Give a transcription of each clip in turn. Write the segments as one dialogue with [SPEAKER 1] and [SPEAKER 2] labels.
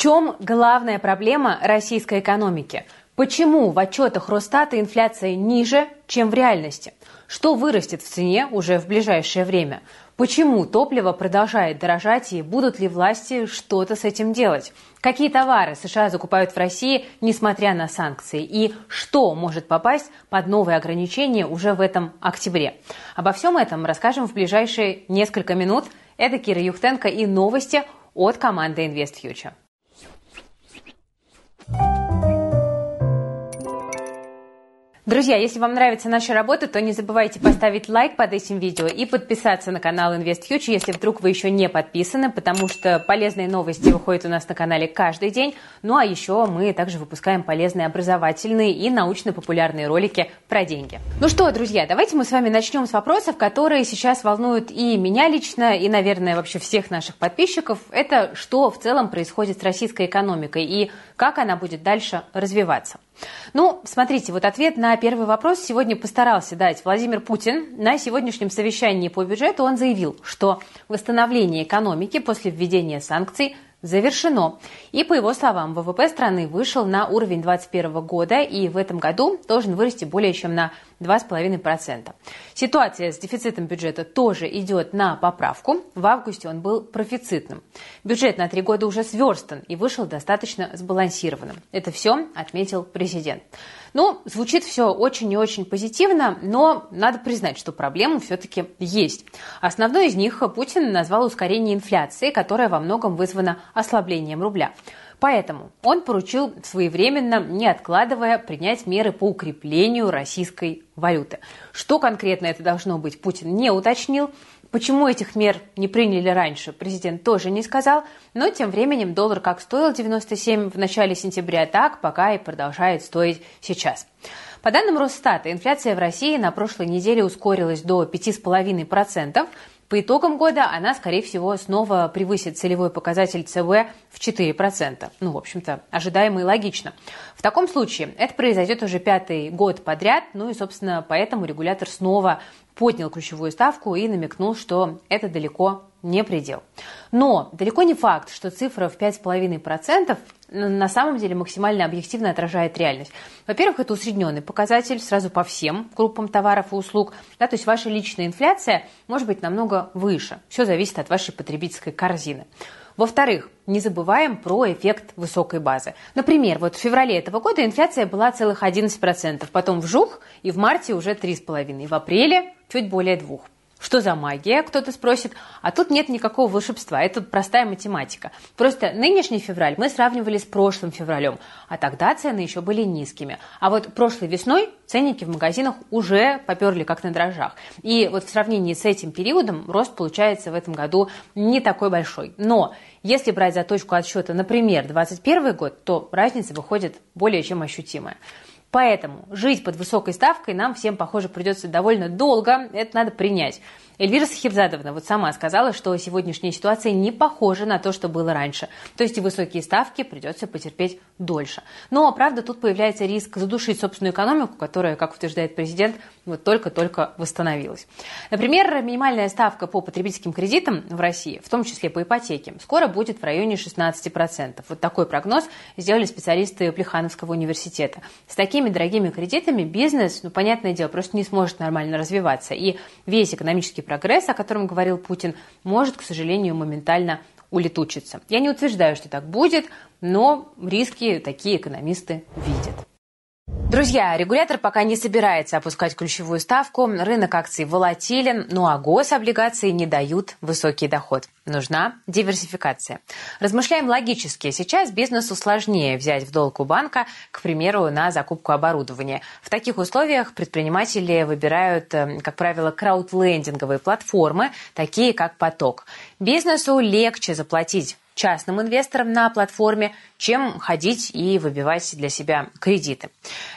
[SPEAKER 1] чем главная проблема российской экономики? Почему в отчетах Росстата инфляция ниже, чем в реальности? Что вырастет в цене уже в ближайшее время? Почему топливо продолжает дорожать и будут ли власти что-то с этим делать? Какие товары США закупают в России, несмотря на санкции? И что может попасть под новые ограничения уже в этом октябре? Обо всем этом расскажем в ближайшие несколько минут. Это Кира Юхтенко и новости от команды InvestFuture. 嗯。Друзья, если вам нравится наша работа, то не забывайте поставить лайк под этим видео и подписаться на канал InvestFuture, если вдруг вы еще не подписаны, потому что полезные новости выходят у нас на канале каждый день. Ну а еще мы также выпускаем полезные образовательные и научно-популярные ролики про деньги. Ну что, друзья, давайте мы с вами начнем с вопросов, которые сейчас волнуют и меня лично, и, наверное, вообще всех наших подписчиков. Это что в целом происходит с российской экономикой и как она будет дальше развиваться. Ну, смотрите, вот ответ на первый вопрос сегодня постарался дать Владимир Путин. На сегодняшнем совещании по бюджету он заявил, что восстановление экономики после введения санкций завершено. И, по его словам, ВВП страны вышел на уровень 2021 года и в этом году должен вырасти более чем на 2,5%. Ситуация с дефицитом бюджета тоже идет на поправку. В августе он был профицитным. Бюджет на три года уже сверстан и вышел достаточно сбалансированным. Это все отметил президент. Ну, звучит все очень и очень позитивно, но надо признать, что проблемы все-таки есть. Основной из них Путин назвал ускорение инфляции, которая во многом вызвана ослаблением рубля. Поэтому он поручил своевременно, не откладывая, принять меры по укреплению российской валюты. Что конкретно это должно быть, Путин не уточнил. Почему этих мер не приняли раньше, президент тоже не сказал, но тем временем доллар как стоил 97 в начале сентября, так пока и продолжает стоить сейчас. По данным Росстата, инфляция в России на прошлой неделе ускорилась до 5,5%, по итогам года она, скорее всего, снова превысит целевой показатель ЦБ в 4%. Ну, в общем-то, ожидаемо и логично. В таком случае это произойдет уже пятый год подряд, ну и, собственно, поэтому регулятор снова поднял ключевую ставку и намекнул, что это далеко не предел. Но далеко не факт, что цифра в 5,5% на самом деле максимально объективно отражает реальность. Во-первых, это усредненный показатель сразу по всем группам товаров и услуг. Да, то есть ваша личная инфляция может быть намного выше. Все зависит от вашей потребительской корзины. Во-вторых, не забываем про эффект высокой базы. Например, вот в феврале этого года инфляция была целых 11%, потом вжух, и в марте уже 3,5%, и в апреле чуть более 2%. Что за магия, кто-то спросит. А тут нет никакого волшебства, это простая математика. Просто нынешний февраль мы сравнивали с прошлым февралем, а тогда цены еще были низкими. А вот прошлой весной ценники в магазинах уже поперли как на дрожжах. И вот в сравнении с этим периодом рост получается в этом году не такой большой. Но если брать за точку отсчета, например, 2021 год, то разница выходит более чем ощутимая. Поэтому жить под высокой ставкой нам всем, похоже, придется довольно долго. Это надо принять. Эльвира Сахибзадовна вот сама сказала, что сегодняшняя ситуация не похожа на то, что было раньше. То есть и высокие ставки придется потерпеть дольше. Но, правда, тут появляется риск задушить собственную экономику, которая, как утверждает президент, вот только-только восстановилась. Например, минимальная ставка по потребительским кредитам в России, в том числе по ипотеке, скоро будет в районе 16%. Вот такой прогноз сделали специалисты Плехановского университета. С такими дорогими кредитами бизнес, ну, понятное дело, просто не сможет нормально развиваться. И весь экономический прогресс, о котором говорил Путин, может, к сожалению, моментально улетучиться. Я не утверждаю, что так будет, но риски такие экономисты видят. Друзья, регулятор пока не собирается опускать ключевую ставку, рынок акций волатилен, ну а гособлигации не дают высокий доход. Нужна диверсификация. Размышляем логически. Сейчас бизнесу сложнее взять в долг у банка, к примеру, на закупку оборудования. В таких условиях предприниматели выбирают, э, как правило, краудлендинговые платформы, такие как «Поток». Бизнесу легче заплатить частным инвесторам на платформе, чем ходить и выбивать для себя кредиты.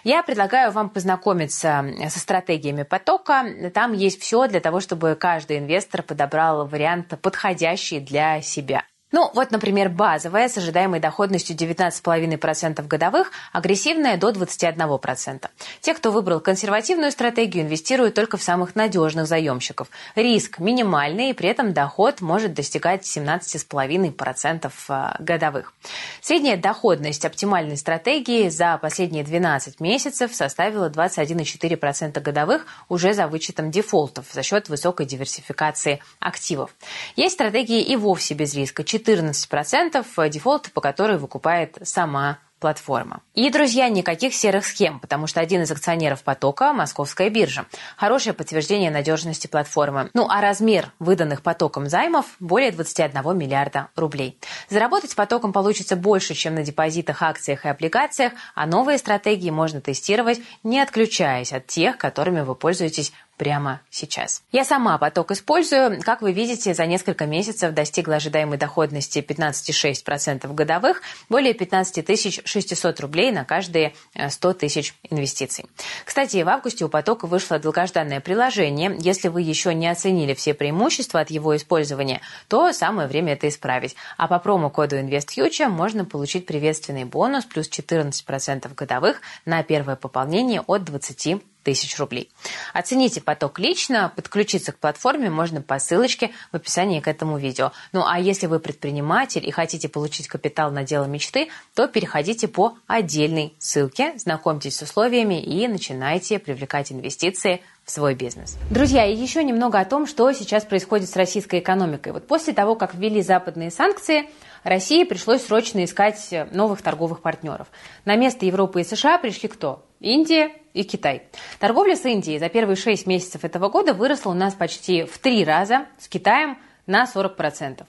[SPEAKER 1] Я предлагаю вам познакомиться со стратегиями потока. Там есть все для того, чтобы каждый инвестор подобрал вариант подходящий для себя. Ну, вот, например, базовая с ожидаемой доходностью 19,5% годовых, агрессивная до 21%. Те, кто выбрал консервативную стратегию, инвестируют только в самых надежных заемщиков. Риск минимальный, и при этом доход может достигать 17,5% а, годовых. Средняя доходность оптимальной стратегии за последние 12 месяцев составила 21,4% годовых уже за вычетом дефолтов за счет высокой диверсификации активов. Есть стратегии и вовсе без риска 14% дефолт, по которой выкупает сама платформа. И, друзья, никаких серых схем, потому что один из акционеров потока – Московская биржа. Хорошее подтверждение надежности платформы. Ну, а размер выданных потоком займов – более 21 миллиарда рублей. Заработать потоком получится больше, чем на депозитах, акциях и облигациях, а новые стратегии можно тестировать, не отключаясь от тех, которыми вы пользуетесь прямо сейчас. Я сама поток использую. Как вы видите, за несколько месяцев достигла ожидаемой доходности 15,6% годовых, более 15 600 рублей на каждые 100 э, тысяч инвестиций. Кстати, в августе у потока вышло долгожданное приложение. Если вы еще не оценили все преимущества от его использования, то самое время это исправить. А по промокоду InvestFuture можно получить приветственный бонус плюс 14% годовых на первое пополнение от 20 тысяч рублей. Оцените поток лично, подключиться к платформе можно по ссылочке в описании к этому видео. Ну а если вы предприниматель и хотите получить капитал на дело мечты, то переходите по отдельной ссылке, знакомьтесь с условиями и начинайте привлекать инвестиции в свой бизнес. Друзья, и еще немного о том, что сейчас происходит с российской экономикой. Вот после того, как ввели западные санкции, России пришлось срочно искать новых торговых партнеров. На место Европы и США пришли кто? Индия и Китай. Торговля с Индией за первые 6 месяцев этого года выросла у нас почти в три раза, с Китаем на 40%.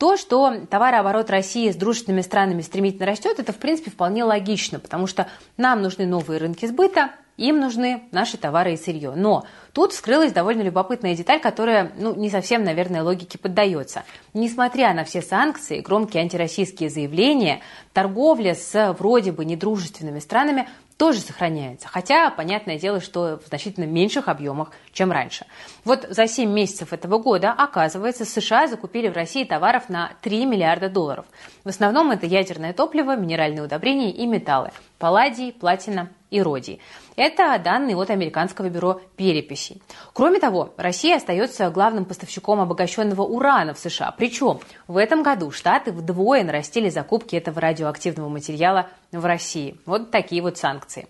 [SPEAKER 1] То, что товарооборот России с дружественными странами стремительно растет, это, в принципе, вполне логично, потому что нам нужны новые рынки сбыта, им нужны наши товары и сырье. Но тут вскрылась довольно любопытная деталь, которая ну, не совсем, наверное, логике поддается. Несмотря на все санкции, громкие антироссийские заявления, торговля с вроде бы недружественными странами тоже сохраняется. Хотя, понятное дело, что в значительно меньших объемах, чем раньше. Вот за 7 месяцев этого года, оказывается, США закупили в России товаров на 3 миллиарда долларов. В основном это ядерное топливо, минеральные удобрения и металлы. Палладий, платина и родий. Это данные от Американского бюро переписей. Кроме того, Россия остается главным поставщиком обогащенного урана в США. Причем в этом году Штаты вдвое нарастили закупки этого радиоактивного материала в России. Вот такие вот санкции.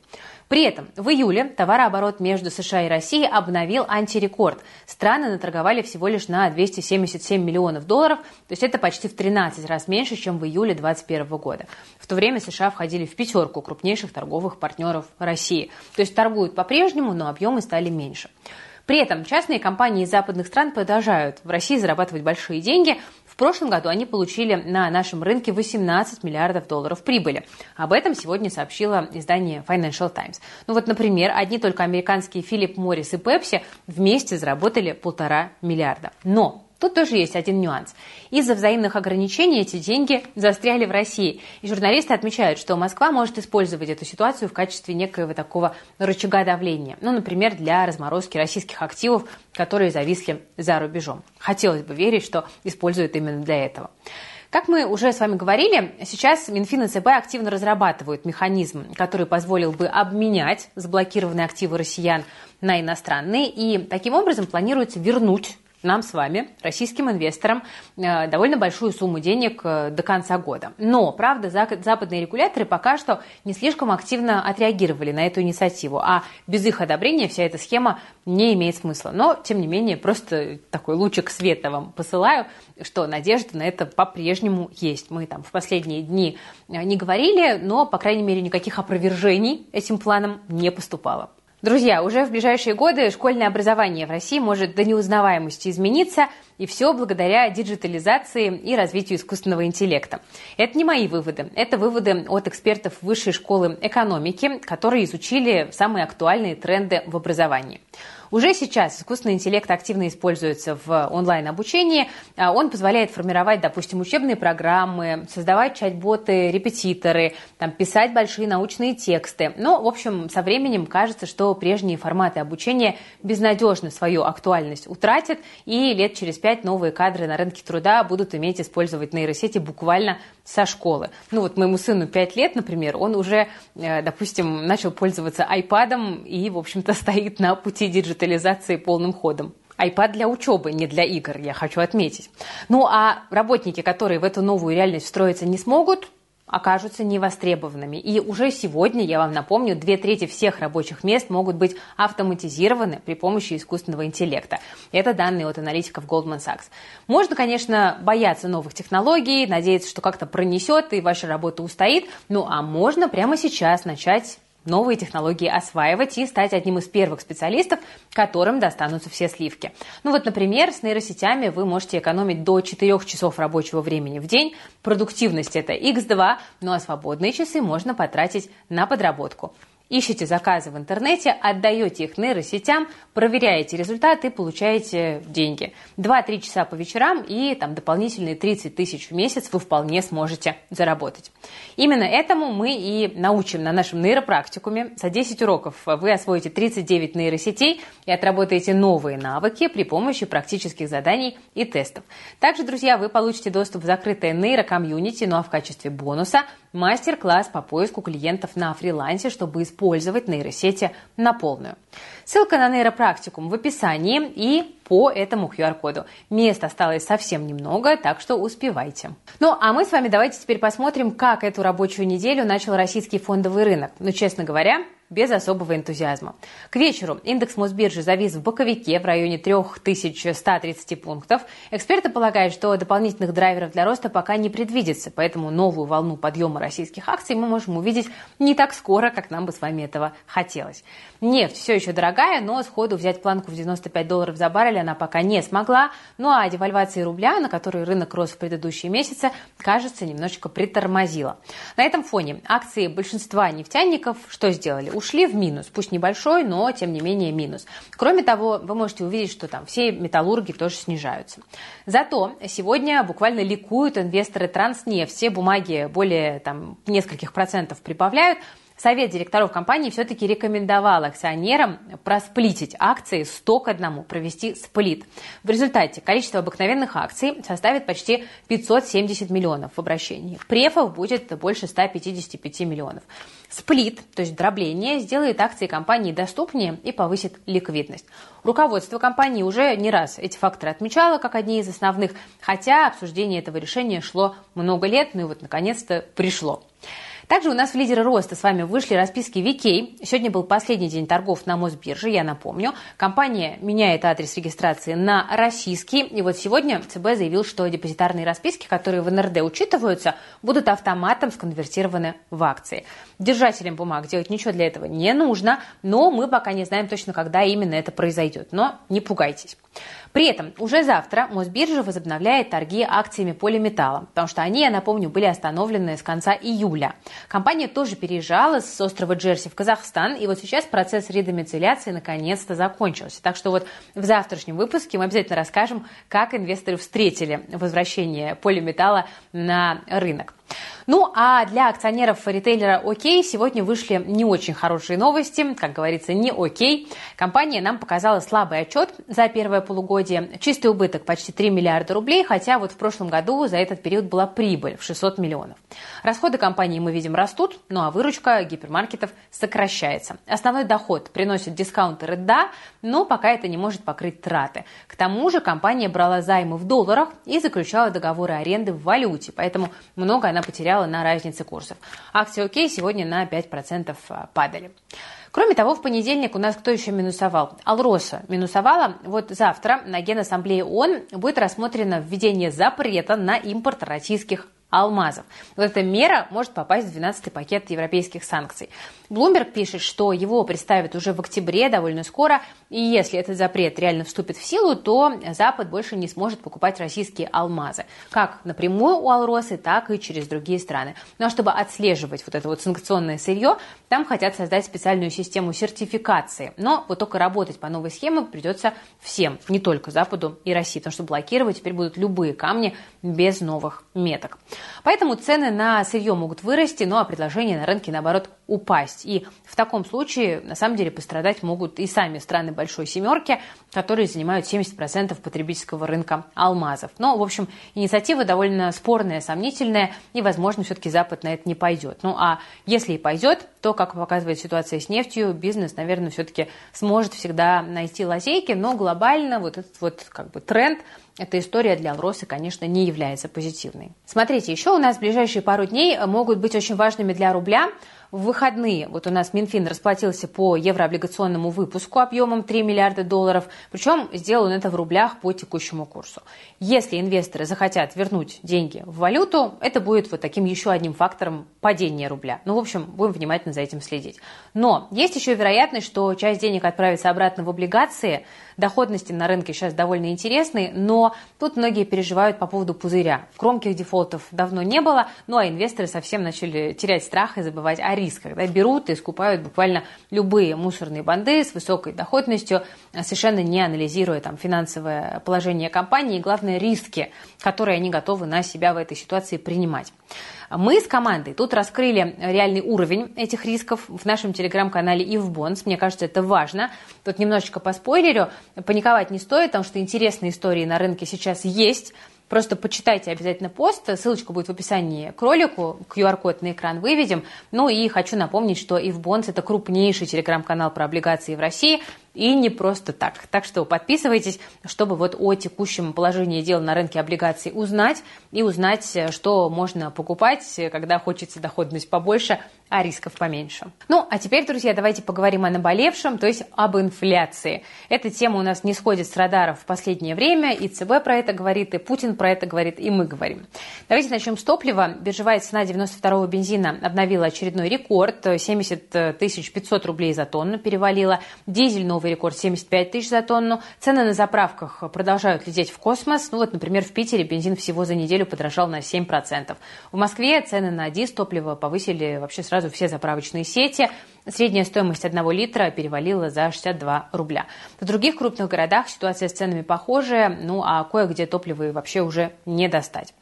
[SPEAKER 1] При этом в июле товарооборот между США и Россией обновил антирекорд. Страны наторговали всего лишь на 277 миллионов долларов, то есть это почти в 13 раз меньше, чем в июле 2021 года. В то время США входили в пятерку крупнейших торговых партнеров России. То есть торгуют по-прежнему, но объемы стали меньше. При этом частные компании из западных стран продолжают в России зарабатывать большие деньги, прошлом году они получили на нашем рынке 18 миллиардов долларов прибыли. Об этом сегодня сообщило издание Financial Times. Ну вот, например, одни только американские Philip Morris и Pepsi вместе заработали полтора миллиарда. Но Тут тоже есть один нюанс. Из-за взаимных ограничений эти деньги застряли в России. И журналисты отмечают, что Москва может использовать эту ситуацию в качестве некоего такого рычага давления. Ну, например, для разморозки российских активов, которые зависли за рубежом. Хотелось бы верить, что используют именно для этого. Как мы уже с вами говорили, сейчас Минфин и ЦБ активно разрабатывают механизм, который позволил бы обменять заблокированные активы россиян на иностранные, и таким образом планируется вернуть нам с вами, российским инвесторам, э, довольно большую сумму денег э, до конца года. Но, правда, западные регуляторы пока что не слишком активно отреагировали на эту инициативу, а без их одобрения вся эта схема не имеет смысла. Но, тем не менее, просто такой лучик света вам посылаю, что надежда на это по-прежнему есть. Мы там в последние дни э, не говорили, но, по крайней мере, никаких опровержений этим планом не поступало. Друзья, уже в ближайшие годы школьное образование в России может до неузнаваемости измениться, и все благодаря диджитализации и развитию искусственного интеллекта. Это не мои выводы, это выводы от экспертов Высшей школы экономики, которые изучили самые актуальные тренды в образовании. Уже сейчас искусственный интеллект активно используется в онлайн-обучении. А, он позволяет формировать, допустим, учебные программы, создавать чат-боты, репетиторы, там, писать большие научные тексты. Но, в общем, со временем кажется, что прежние форматы обучения безнадежно свою актуальность утратят, и лет через пять новые кадры на рынке труда будут уметь использовать нейросети буквально со школы. Ну вот моему сыну 5 лет, например, он уже, э, допустим, начал пользоваться iPad и, в общем-то, стоит на пути диджитализации полным ходом iPad для учебы, не для игр, я хочу отметить. Ну а работники, которые в эту новую реальность встроиться не смогут, окажутся невостребованными. И уже сегодня, я вам напомню, две трети всех рабочих мест могут быть автоматизированы при помощи искусственного интеллекта. Это данные от аналитиков Goldman Sachs. Можно, конечно, бояться новых технологий, надеяться, что как-то пронесет и ваша работа устоит, ну а можно прямо сейчас начать новые технологии осваивать и стать одним из первых специалистов, которым достанутся все сливки. Ну вот, например, с нейросетями вы можете экономить до 4 часов рабочего времени в день. Продуктивность это x2, ну а свободные часы можно потратить на подработку. Ищете заказы в интернете, отдаете их нейросетям, проверяете результаты и получаете деньги. 2-3 часа по вечерам и там дополнительные 30 тысяч в месяц вы вполне сможете заработать. Именно этому мы и научим на нашем нейропрактикуме. За 10 уроков вы освоите 39 нейросетей и отработаете новые навыки при помощи практических заданий и тестов. Также, друзья, вы получите доступ в закрытое нейрокомьюнити, ну а в качестве бонуса мастер-класс по поиску клиентов на фрилансе, чтобы использовать нейросети на полную. Ссылка на нейропрактикум в описании и по этому QR-коду. Мест осталось совсем немного, так что успевайте. Ну, а мы с вами давайте теперь посмотрим, как эту рабочую неделю начал российский фондовый рынок. Ну, честно говоря, без особого энтузиазма. К вечеру индекс Мосбиржи завис в боковике в районе 3130 пунктов. Эксперты полагают, что дополнительных драйверов для роста пока не предвидится, поэтому новую волну подъема российских акций мы можем увидеть не так скоро, как нам бы с вами этого хотелось. Нефть все еще дорогая, но сходу взять планку в 95 долларов за баррель она пока не смогла. Ну а девальвация рубля, на которой рынок рос в предыдущие месяцы, кажется, немножечко притормозила. На этом фоне акции большинства нефтяников что сделали? ушли в минус, пусть небольшой, но тем не менее минус. Кроме того, вы можете увидеть, что там все металлурги тоже снижаются. Зато сегодня буквально ликуют инвесторы Транснефть, все бумаги более там нескольких процентов прибавляют, Совет директоров компании все-таки рекомендовал акционерам просплитить акции 100 к 1, провести сплит. В результате количество обыкновенных акций составит почти 570 миллионов в обращении. Префов будет больше 155 миллионов. Сплит, то есть дробление, сделает акции компании доступнее и повысит ликвидность. Руководство компании уже не раз эти факторы отмечало как одни из основных, хотя обсуждение этого решения шло много лет, ну и вот наконец-то пришло. Также у нас в лидеры роста с вами вышли расписки VK. Сегодня был последний день торгов на Мосбирже, я напомню. Компания меняет адрес регистрации на российский. И вот сегодня ЦБ заявил, что депозитарные расписки, которые в НРД учитываются, будут автоматом сконвертированы в акции. Держателям бумаг делать ничего для этого не нужно, но мы пока не знаем точно, когда именно это произойдет. Но не пугайтесь. При этом уже завтра Мосбиржа возобновляет торги акциями полиметалла, потому что они, я напомню, были остановлены с конца июля. Компания тоже переезжала с острова Джерси в Казахстан, и вот сейчас процесс редомицеляции наконец-то закончился. Так что вот в завтрашнем выпуске мы обязательно расскажем, как инвесторы встретили возвращение полиметалла на рынок. Ну а для акционеров ритейлера ОКей сегодня вышли не очень хорошие новости, как говорится, не окей. Компания нам показала слабый отчет за первое полугодие, чистый убыток почти 3 миллиарда рублей, хотя вот в прошлом году за этот период была прибыль в 600 миллионов. Расходы компании мы видим растут, ну а выручка гипермаркетов сокращается. Основной доход приносит дискаунтеры, да, но пока это не может покрыть траты. К тому же компания брала займы в долларах и заключала договоры аренды в валюте, поэтому много она потеряла на разнице курсов. Акции ОК сегодня на 5% а, падали. Кроме того, в понедельник у нас кто еще минусовал? Алроса минусовала. Вот завтра на Генассамблее ООН будет рассмотрено введение запрета на импорт российских алмазов. Вот эта мера может попасть в 12-й пакет европейских санкций. Bloomberg пишет, что его представят уже в октябре, довольно скоро, и если этот запрет реально вступит в силу, то Запад больше не сможет покупать российские алмазы, как напрямую у Алросы, так и через другие страны. Но ну, а чтобы отслеживать вот это вот санкционное сырье, там хотят создать специальную систему сертификации. Но вот только работать по новой схеме придется всем, не только Западу и России, потому что блокировать теперь будут любые камни без новых меток. Поэтому цены на сырье могут вырасти, ну а предложения на рынке, наоборот, упасть. И в таком случае, на самом деле, пострадать могут и сами страны Большой Семерки, которые занимают 70% потребительского рынка алмазов. Но, в общем, инициатива довольно спорная, сомнительная, и, возможно, все-таки Запад на это не пойдет. Ну а если и пойдет, то, как показывает ситуация с нефтью, бизнес, наверное, все-таки сможет всегда найти лазейки, но глобально вот этот вот как бы тренд эта история для Алросы, конечно, не является позитивной. Смотрите, еще у нас ближайшие пару дней могут быть очень важными для рубля в выходные вот у нас Минфин расплатился по еврооблигационному выпуску объемом 3 миллиарда долларов, причем сделал он это в рублях по текущему курсу. Если инвесторы захотят вернуть деньги в валюту, это будет вот таким еще одним фактором падения рубля. Ну, в общем, будем внимательно за этим следить. Но есть еще вероятность, что часть денег отправится обратно в облигации. Доходности на рынке сейчас довольно интересные, но тут многие переживают по поводу пузыря. Громких дефолтов давно не было, ну а инвесторы совсем начали терять страх и забывать о риск, когда берут и скупают буквально любые мусорные банды с высокой доходностью, совершенно не анализируя там финансовое положение компании и, главное, риски, которые они готовы на себя в этой ситуации принимать. Мы с командой тут раскрыли реальный уровень этих рисков в нашем телеграм-канале и в Бонс. Мне кажется, это важно. Тут немножечко по спойлерю. Паниковать не стоит, потому что интересные истории на рынке сейчас есть. Просто почитайте обязательно пост, ссылочка будет в описании к ролику, QR-код на экран выведем. Ну и хочу напомнить, что Ивбонс это крупнейший телеграм-канал про облигации в России, и не просто так. Так что подписывайтесь, чтобы вот о текущем положении дел на рынке облигаций узнать и узнать, что можно покупать, когда хочется доходность побольше, а рисков поменьше. Ну, а теперь, друзья, давайте поговорим о наболевшем, то есть об инфляции. Эта тема у нас не сходит с радаров в последнее время, и ЦБ про это говорит, и Путин про это говорит, и мы говорим. Давайте начнем с топлива. Биржевая цена 92-го бензина обновила очередной рекорд, 70 500 рублей за тонну перевалила. Дизель новый рекорд 75 тысяч за тонну. Цены на заправках продолжают лететь в космос. Ну вот, например, в Питере бензин всего за неделю подорожал на 7%. В Москве цены на дизель топливо повысили вообще сразу все заправочные сети. Средняя стоимость одного литра перевалила за 62 рубля. В других крупных городах ситуация с ценами похожая, ну а кое-где топливо вообще уже не достать.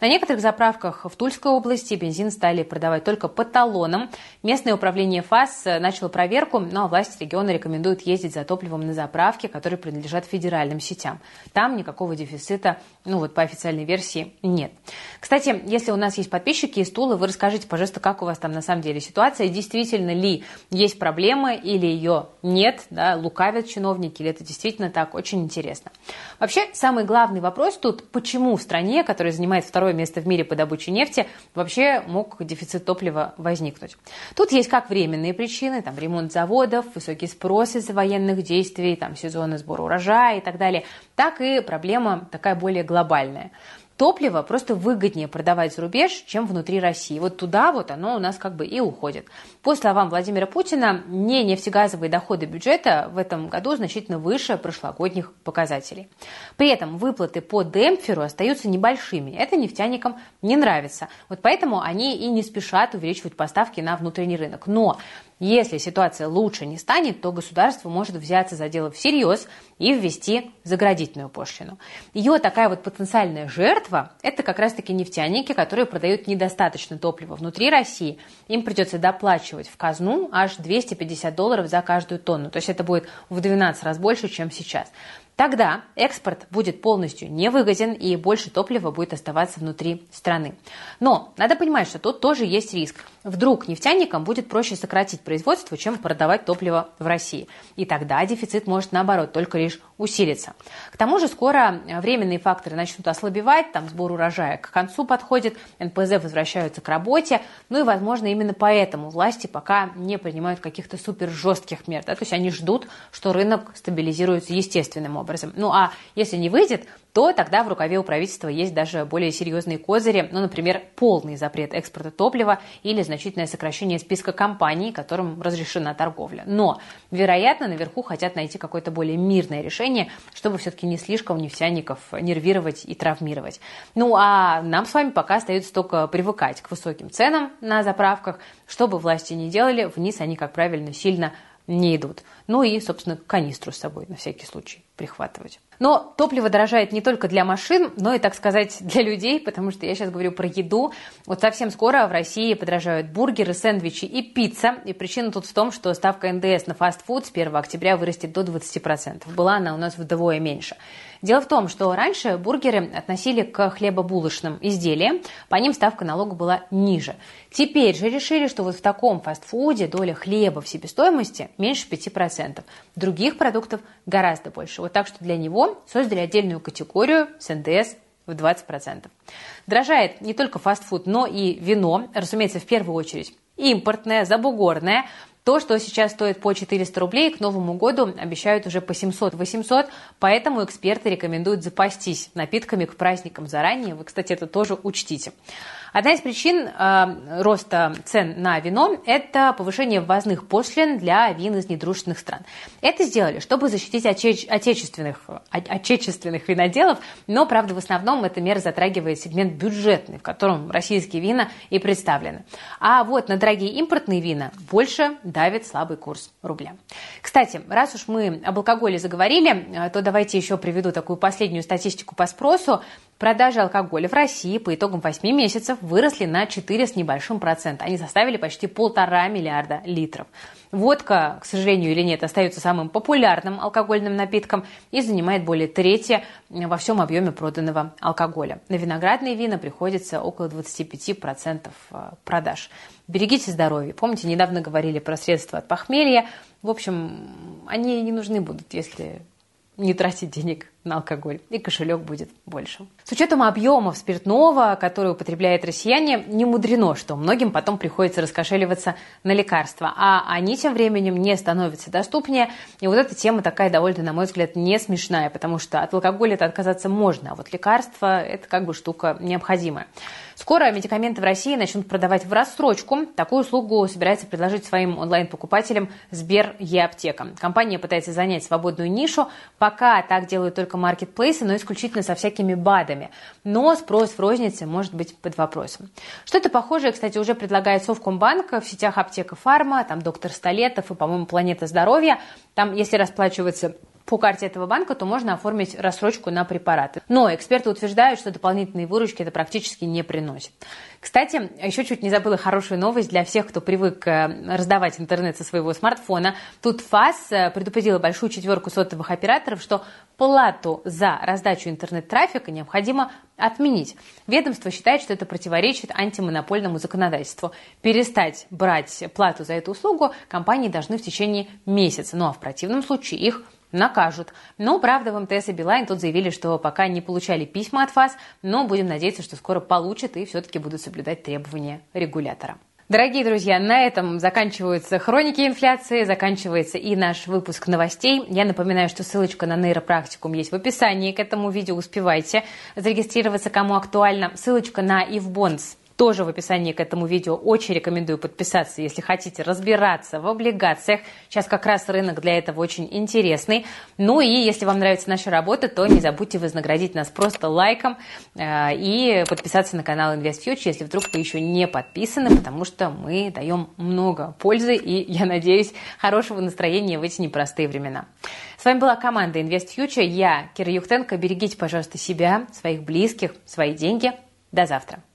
[SPEAKER 1] На некоторых заправках в Тульской области бензин стали продавать только по талонам. Местное управление ФАС начало проверку, но власти региона рекомендуют ездить за топливом на заправки, которые принадлежат федеральным сетям. Там никакого дефицита, ну вот по официальной версии, нет. Кстати, если у нас есть подписчики из Тулы, вы расскажите, пожалуйста, как у вас там на самом деле ситуация, действительно ли есть проблемы или ее нет, да, лукавят чиновники, или это действительно так, очень интересно. Вообще, самый главный вопрос тут, почему в стране, которая занимает второе место в мире по добыче нефти, вообще мог дефицит топлива возникнуть. Тут есть как временные причины, там ремонт заводов, высокий спрос из-за военных действий, там сезоны сбора урожая и так далее, так и проблема такая более глобальная топливо просто выгоднее продавать за рубеж, чем внутри России. Вот туда вот оно у нас как бы и уходит. По словам Владимира Путина, не нефтегазовые доходы бюджета в этом году значительно выше прошлогодних показателей. При этом выплаты по демпферу остаются небольшими. Это нефтяникам не нравится. Вот поэтому они и не спешат увеличивать поставки на внутренний рынок. Но если ситуация лучше не станет, то государство может взяться за дело всерьез и ввести заградительную пошлину. Ее такая вот потенциальная жертва – это как раз-таки нефтяники, которые продают недостаточно топлива внутри России. Им придется доплачивать в казну аж 250 долларов за каждую тонну. То есть это будет в 12 раз больше, чем сейчас. Тогда экспорт будет полностью невыгоден и больше топлива будет оставаться внутри страны. Но надо понимать, что тут тоже есть риск. Вдруг нефтяникам будет проще сократить производство, чем продавать топливо в России. И тогда дефицит может, наоборот, только лишь усилиться. К тому же скоро временные факторы начнут ослабевать, там сбор урожая к концу подходит, НПЗ возвращаются к работе. Ну и, возможно, именно поэтому власти пока не принимают каких-то супер жестких мер. Да? То есть они ждут, что рынок стабилизируется естественным образом. Ну а если не выйдет, то тогда в рукаве у правительства есть даже более серьезные козыри, ну, например, полный запрет экспорта топлива или значительное сокращение списка компаний, которым разрешена торговля. Но, вероятно, наверху хотят найти какое-то более мирное решение, чтобы все-таки не слишком нефтяников нервировать и травмировать. Ну, а нам с вами пока остается только привыкать к высоким ценам на заправках. Что бы власти ни делали, вниз они, как правильно, сильно не идут. Ну и, собственно, канистру с собой на всякий случай прихватывать. Но топливо дорожает не только для машин, но и, так сказать, для людей, потому что я сейчас говорю про еду. Вот совсем скоро в России подорожают бургеры, сэндвичи и пицца. И причина тут в том, что ставка НДС на фастфуд с 1 октября вырастет до 20%. Была она у нас вдвое меньше. Дело в том, что раньше бургеры относили к хлебобулочным изделиям, по ним ставка налога была ниже. Теперь же решили, что вот в таком фастфуде доля хлеба в себестоимости меньше 5%. Других продуктов гораздо больше. Вот так что для него создали отдельную категорию с НДС в 20%. Дорожает не только фастфуд, но и вино, разумеется, в первую очередь импортное, забугорное, то, что сейчас стоит по 400 рублей, к Новому году обещают уже по 700-800, поэтому эксперты рекомендуют запастись напитками к праздникам заранее. Вы, кстати, это тоже учтите. Одна из причин э, роста цен на вино – это повышение ввозных пошлин для вин из недружественных стран. Это сделали, чтобы защитить отече- отечественных, отечественных виноделов, но, правда, в основном эта мера затрагивает сегмент бюджетный, в котором российские вина и представлены. А вот на дорогие импортные вина больше давит слабый курс рубля. Кстати, раз уж мы об алкоголе заговорили, э, то давайте еще приведу такую последнюю статистику по спросу. Продажи алкоголя в России по итогам 8 месяцев выросли на 4 с небольшим процент. Они составили почти полтора миллиарда литров. Водка, к сожалению или нет, остается самым популярным алкогольным напитком и занимает более трети во всем объеме проданного алкоголя. На виноградные вина приходится около 25% э, продаж. Берегите здоровье. Помните, недавно говорили про средства от похмелья. В общем, они не нужны будут, если не тратить денег на алкоголь, и кошелек будет больше. С учетом объемов спиртного, который употребляют россияне, не мудрено, что многим потом приходится раскошеливаться на лекарства, а они тем временем не становятся доступнее. И вот эта тема такая довольно, на мой взгляд, не смешная, потому что от алкоголя-то отказаться можно, а вот лекарства – это как бы штука необходимая. Скоро медикаменты в России начнут продавать в рассрочку. Такую услугу собирается предложить своим онлайн-покупателям Сбер Е-аптека. Компания пытается занять свободную нишу. Пока так делают только маркетплейсы, но исключительно со всякими БАДами. Но спрос в рознице может быть под вопросом. Что-то похожее, кстати, уже предлагает Совкомбанк в сетях аптека Фарма, там доктор Столетов и, по-моему, Планета Здоровья. Там, если расплачиваться по карте этого банка, то можно оформить рассрочку на препараты. Но эксперты утверждают, что дополнительные выручки это практически не приносит. Кстати, еще чуть не забыла хорошую новость для всех, кто привык э, раздавать интернет со своего смартфона. Тут ФАС э, предупредила большую четверку сотовых операторов, что плату за раздачу интернет-трафика необходимо отменить. Ведомство считает, что это противоречит антимонопольному законодательству. Перестать брать плату за эту услугу компании должны в течение месяца, ну а в противном случае их накажут. Но, правда, в МТС и Билайн тут заявили, что пока не получали письма от ФАС, но будем надеяться, что скоро получат и все-таки будут соблюдать требования регулятора. Дорогие друзья, на этом заканчиваются хроники инфляции, заканчивается и наш выпуск новостей. Я напоминаю, что ссылочка на нейропрактикум есть в описании к этому видео. Успевайте зарегистрироваться, кому актуально. Ссылочка на Ивбонс тоже в описании к этому видео. Очень рекомендую подписаться, если хотите разбираться в облигациях. Сейчас как раз рынок для этого очень интересный. Ну и если вам нравится наша работа, то не забудьте вознаградить нас просто лайком э, и подписаться на канал InvestFuture, если вдруг вы еще не подписаны, потому что мы даем много пользы и, я надеюсь, хорошего настроения в эти непростые времена. С вами была команда InvestFuture. Я Кира Юхтенко. Берегите, пожалуйста, себя, своих близких, свои деньги. До завтра.